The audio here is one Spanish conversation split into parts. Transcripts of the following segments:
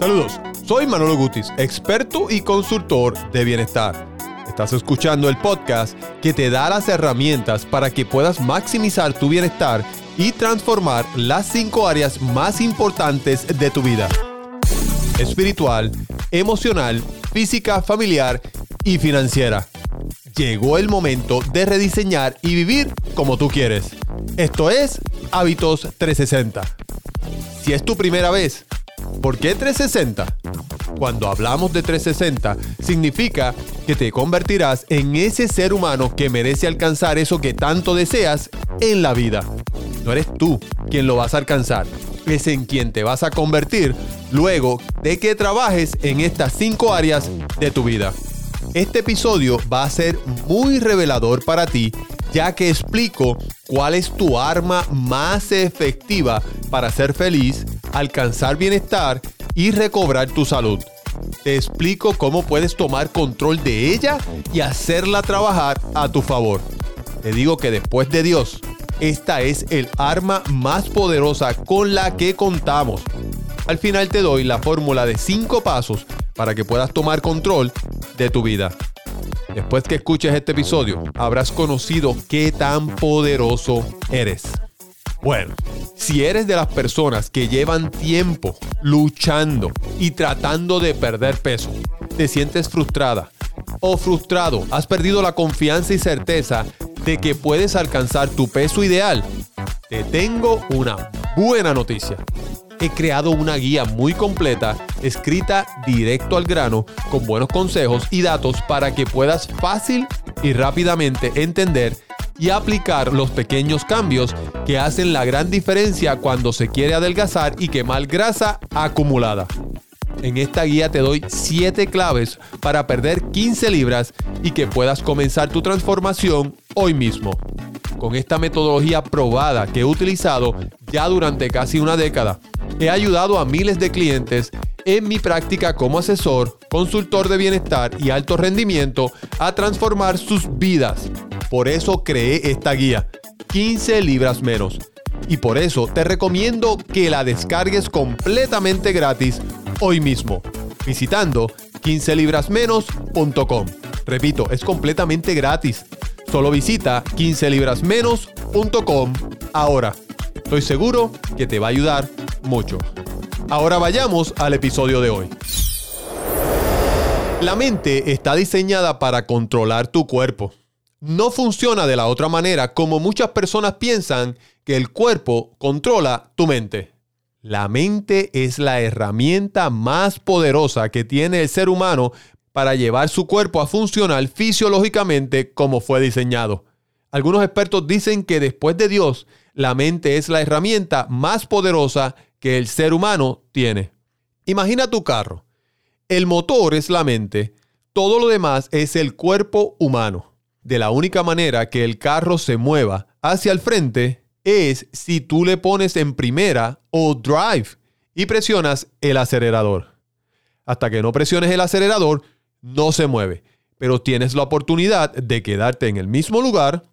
Saludos, soy Manolo Gutis, experto y consultor de bienestar. Estás escuchando el podcast que te da las herramientas para que puedas maximizar tu bienestar y transformar las cinco áreas más importantes de tu vida. Espiritual, emocional, física, familiar y financiera. Llegó el momento de rediseñar y vivir como tú quieres. Esto es Hábitos 360. Si es tu primera vez, ¿por qué 360? Cuando hablamos de 360, significa que te convertirás en ese ser humano que merece alcanzar eso que tanto deseas en la vida. No eres tú quien lo vas a alcanzar, es en quien te vas a convertir luego de que trabajes en estas cinco áreas de tu vida. Este episodio va a ser muy revelador para ti ya que explico cuál es tu arma más efectiva para ser feliz, alcanzar bienestar y recobrar tu salud. Te explico cómo puedes tomar control de ella y hacerla trabajar a tu favor. Te digo que después de Dios, esta es el arma más poderosa con la que contamos. Al final te doy la fórmula de 5 pasos para que puedas tomar control de tu vida. Después que escuches este episodio, habrás conocido qué tan poderoso eres. Bueno, si eres de las personas que llevan tiempo luchando y tratando de perder peso, te sientes frustrada o frustrado, has perdido la confianza y certeza de que puedes alcanzar tu peso ideal, te tengo una buena noticia. He creado una guía muy completa, escrita directo al grano, con buenos consejos y datos para que puedas fácil y rápidamente entender y aplicar los pequeños cambios que hacen la gran diferencia cuando se quiere adelgazar y quemar grasa acumulada. En esta guía te doy 7 claves para perder 15 libras y que puedas comenzar tu transformación hoy mismo. Con esta metodología probada que he utilizado ya durante casi una década, he ayudado a miles de clientes en mi práctica como asesor, consultor de bienestar y alto rendimiento a transformar sus vidas. Por eso creé esta guía, 15 libras menos. Y por eso te recomiendo que la descargues completamente gratis hoy mismo, visitando 15librasmenos.com. Repito, es completamente gratis. Solo visita 15librasmenos.com ahora. Estoy seguro que te va a ayudar mucho. Ahora vayamos al episodio de hoy. La mente está diseñada para controlar tu cuerpo. No funciona de la otra manera como muchas personas piensan que el cuerpo controla tu mente. La mente es la herramienta más poderosa que tiene el ser humano para llevar su cuerpo a funcionar fisiológicamente como fue diseñado. Algunos expertos dicen que después de Dios, la mente es la herramienta más poderosa que el ser humano tiene. Imagina tu carro. El motor es la mente, todo lo demás es el cuerpo humano. De la única manera que el carro se mueva hacia el frente es si tú le pones en primera o drive y presionas el acelerador. Hasta que no presiones el acelerador, no se mueve, pero tienes la oportunidad de quedarte en el mismo lugar,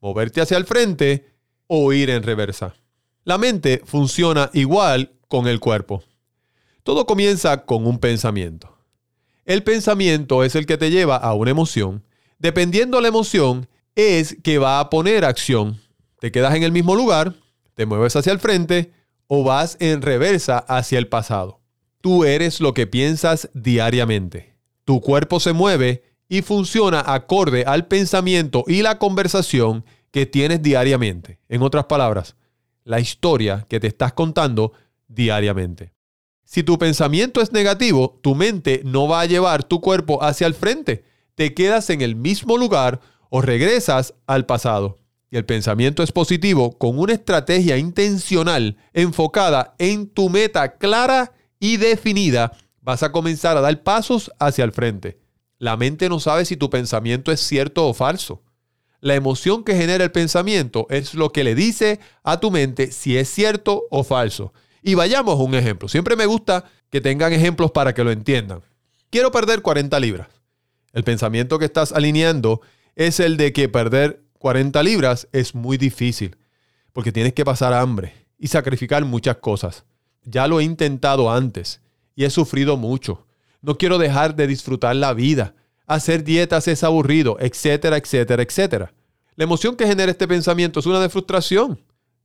moverte hacia el frente o ir en reversa. La mente funciona igual con el cuerpo. Todo comienza con un pensamiento. El pensamiento es el que te lleva a una emoción. Dependiendo la emoción, es que va a poner acción. Te quedas en el mismo lugar, te mueves hacia el frente o vas en reversa hacia el pasado. Tú eres lo que piensas diariamente. Tu cuerpo se mueve y funciona acorde al pensamiento y la conversación que tienes diariamente. En otras palabras, la historia que te estás contando diariamente. Si tu pensamiento es negativo, tu mente no va a llevar tu cuerpo hacia el frente. Te quedas en el mismo lugar o regresas al pasado. Y el pensamiento es positivo con una estrategia intencional enfocada en tu meta clara y definida, vas a comenzar a dar pasos hacia el frente. La mente no sabe si tu pensamiento es cierto o falso. La emoción que genera el pensamiento es lo que le dice a tu mente si es cierto o falso. Y vayamos a un ejemplo. Siempre me gusta que tengan ejemplos para que lo entiendan. Quiero perder 40 libras. El pensamiento que estás alineando es el de que perder 40 libras es muy difícil, porque tienes que pasar hambre y sacrificar muchas cosas. Ya lo he intentado antes y he sufrido mucho. No quiero dejar de disfrutar la vida. Hacer dietas es aburrido, etcétera, etcétera, etcétera. La emoción que genera este pensamiento es una de frustración.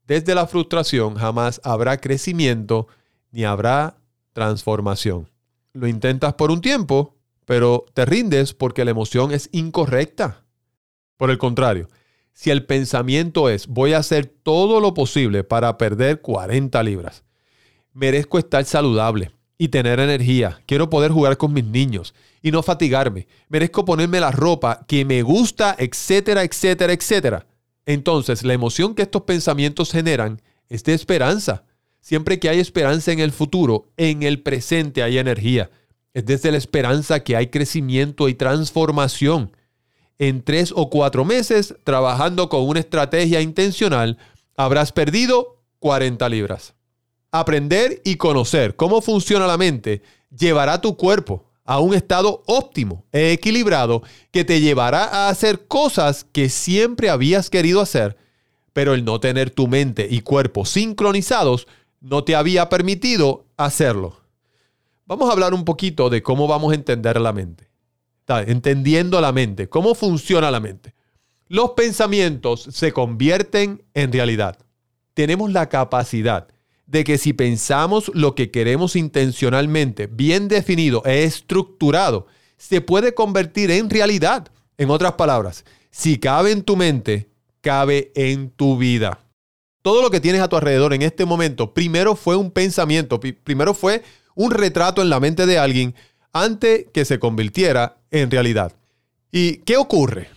Desde la frustración jamás habrá crecimiento ni habrá transformación. Lo intentas por un tiempo, pero te rindes porque la emoción es incorrecta. Por el contrario, si el pensamiento es voy a hacer todo lo posible para perder 40 libras, merezco estar saludable y tener energía, quiero poder jugar con mis niños y no fatigarme, merezco ponerme la ropa que me gusta, etcétera, etcétera, etcétera. Entonces, la emoción que estos pensamientos generan es de esperanza. Siempre que hay esperanza en el futuro, en el presente hay energía. Es desde la esperanza que hay crecimiento y transformación en tres o cuatro meses, trabajando con una estrategia intencional, habrás perdido 40 libras. Aprender y conocer cómo funciona la mente llevará tu cuerpo a un estado óptimo e equilibrado que te llevará a hacer cosas que siempre habías querido hacer, pero el no tener tu mente y cuerpo sincronizados no te había permitido hacerlo. Vamos a hablar un poquito de cómo vamos a entender la mente entendiendo la mente, cómo funciona la mente. Los pensamientos se convierten en realidad. Tenemos la capacidad de que si pensamos lo que queremos intencionalmente, bien definido e estructurado, se puede convertir en realidad. En otras palabras, si cabe en tu mente, cabe en tu vida. Todo lo que tienes a tu alrededor en este momento, primero fue un pensamiento, primero fue un retrato en la mente de alguien antes que se convirtiera en realidad. ¿Y qué ocurre?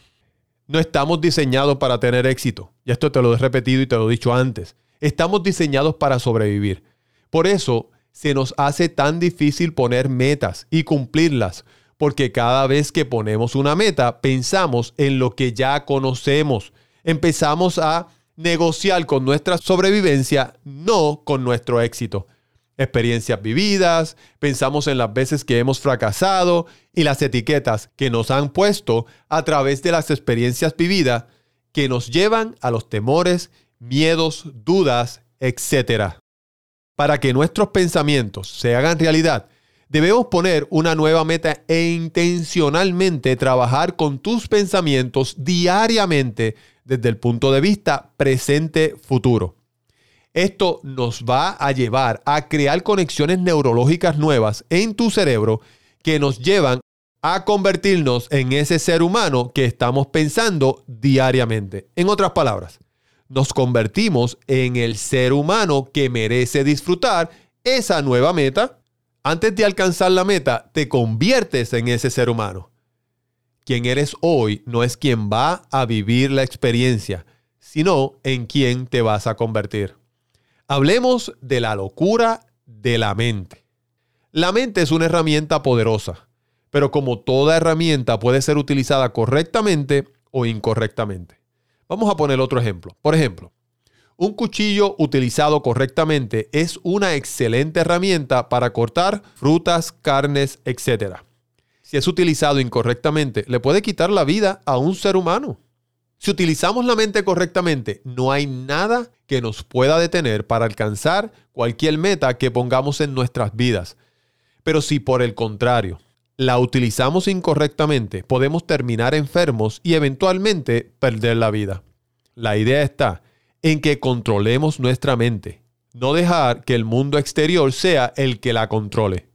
No estamos diseñados para tener éxito. Y esto te lo he repetido y te lo he dicho antes. Estamos diseñados para sobrevivir. Por eso se nos hace tan difícil poner metas y cumplirlas, porque cada vez que ponemos una meta pensamos en lo que ya conocemos. Empezamos a negociar con nuestra sobrevivencia, no con nuestro éxito experiencias vividas, pensamos en las veces que hemos fracasado y las etiquetas que nos han puesto a través de las experiencias vividas que nos llevan a los temores, miedos, dudas, etc. Para que nuestros pensamientos se hagan realidad, debemos poner una nueva meta e intencionalmente trabajar con tus pensamientos diariamente desde el punto de vista presente-futuro. Esto nos va a llevar a crear conexiones neurológicas nuevas en tu cerebro que nos llevan a convertirnos en ese ser humano que estamos pensando diariamente. En otras palabras, nos convertimos en el ser humano que merece disfrutar esa nueva meta. Antes de alcanzar la meta, te conviertes en ese ser humano. Quien eres hoy no es quien va a vivir la experiencia, sino en quien te vas a convertir. Hablemos de la locura de la mente. La mente es una herramienta poderosa, pero como toda herramienta puede ser utilizada correctamente o incorrectamente. Vamos a poner otro ejemplo. Por ejemplo, un cuchillo utilizado correctamente es una excelente herramienta para cortar frutas, carnes, etc. Si es utilizado incorrectamente, le puede quitar la vida a un ser humano. Si utilizamos la mente correctamente, no hay nada que nos pueda detener para alcanzar cualquier meta que pongamos en nuestras vidas. Pero si por el contrario la utilizamos incorrectamente, podemos terminar enfermos y eventualmente perder la vida. La idea está en que controlemos nuestra mente, no dejar que el mundo exterior sea el que la controle.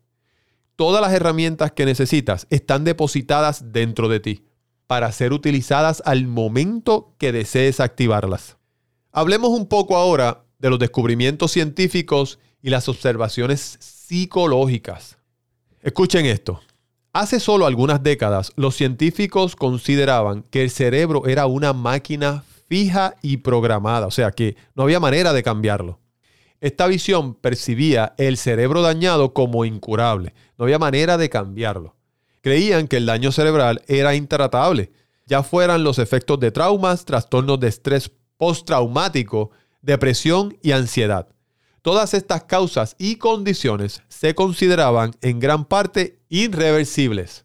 Todas las herramientas que necesitas están depositadas dentro de ti para ser utilizadas al momento que desees activarlas. Hablemos un poco ahora de los descubrimientos científicos y las observaciones psicológicas. Escuchen esto. Hace solo algunas décadas, los científicos consideraban que el cerebro era una máquina fija y programada, o sea que no había manera de cambiarlo. Esta visión percibía el cerebro dañado como incurable, no había manera de cambiarlo creían que el daño cerebral era intratable, ya fueran los efectos de traumas, trastornos de estrés postraumático, depresión y ansiedad. Todas estas causas y condiciones se consideraban en gran parte irreversibles.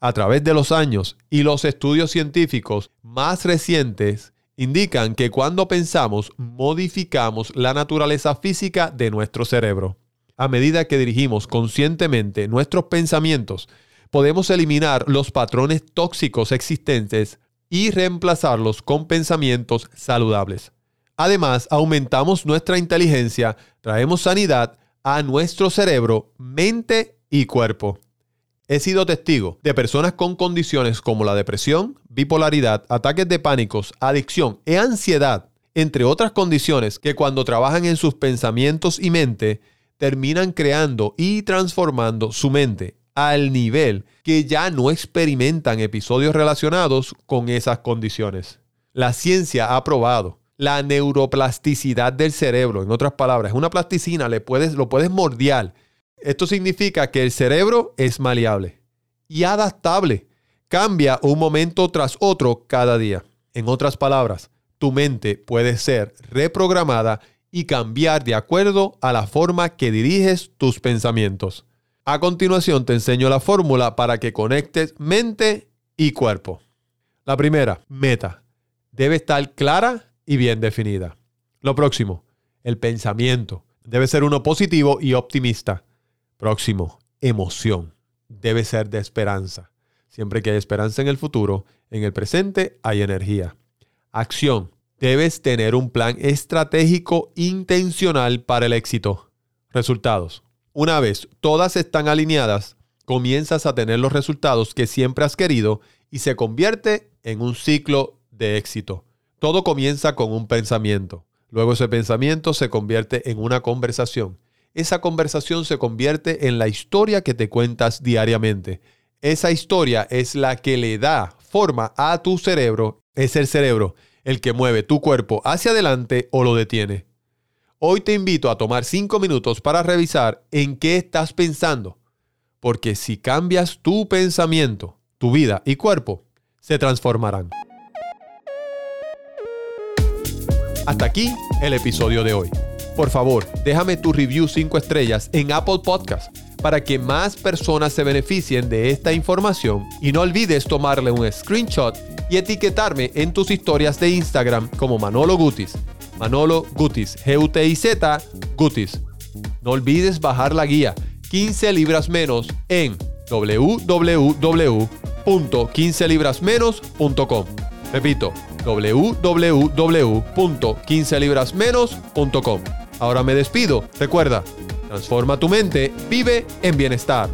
A través de los años y los estudios científicos más recientes indican que cuando pensamos modificamos la naturaleza física de nuestro cerebro. A medida que dirigimos conscientemente nuestros pensamientos, podemos eliminar los patrones tóxicos existentes y reemplazarlos con pensamientos saludables. Además, aumentamos nuestra inteligencia, traemos sanidad a nuestro cerebro, mente y cuerpo. He sido testigo de personas con condiciones como la depresión, bipolaridad, ataques de pánicos, adicción e ansiedad, entre otras condiciones que cuando trabajan en sus pensamientos y mente, terminan creando y transformando su mente al nivel que ya no experimentan episodios relacionados con esas condiciones. La ciencia ha probado la neuroplasticidad del cerebro, en otras palabras, una plasticina, le puedes, lo puedes mordiar. Esto significa que el cerebro es maleable y adaptable. Cambia un momento tras otro cada día. En otras palabras, tu mente puede ser reprogramada y cambiar de acuerdo a la forma que diriges tus pensamientos. A continuación te enseño la fórmula para que conectes mente y cuerpo. La primera, meta. Debe estar clara y bien definida. Lo próximo, el pensamiento. Debe ser uno positivo y optimista. Próximo, emoción. Debe ser de esperanza. Siempre que hay esperanza en el futuro, en el presente hay energía. Acción. Debes tener un plan estratégico intencional para el éxito. Resultados. Una vez todas están alineadas, comienzas a tener los resultados que siempre has querido y se convierte en un ciclo de éxito. Todo comienza con un pensamiento. Luego ese pensamiento se convierte en una conversación. Esa conversación se convierte en la historia que te cuentas diariamente. Esa historia es la que le da forma a tu cerebro. Es el cerebro el que mueve tu cuerpo hacia adelante o lo detiene. Hoy te invito a tomar cinco minutos para revisar en qué estás pensando. Porque si cambias tu pensamiento, tu vida y cuerpo se transformarán. Hasta aquí el episodio de hoy. Por favor, déjame tu review 5 estrellas en Apple Podcast para que más personas se beneficien de esta información y no olvides tomarle un screenshot y etiquetarme en tus historias de Instagram como Manolo Gutis. Manolo Gutis, G-U-T-I-Z, Gutis. No olvides bajar la guía 15 libras menos en www.15librasmenos.com. Repito, www.15librasmenos.com. Ahora me despido. Recuerda, transforma tu mente, vive en bienestar.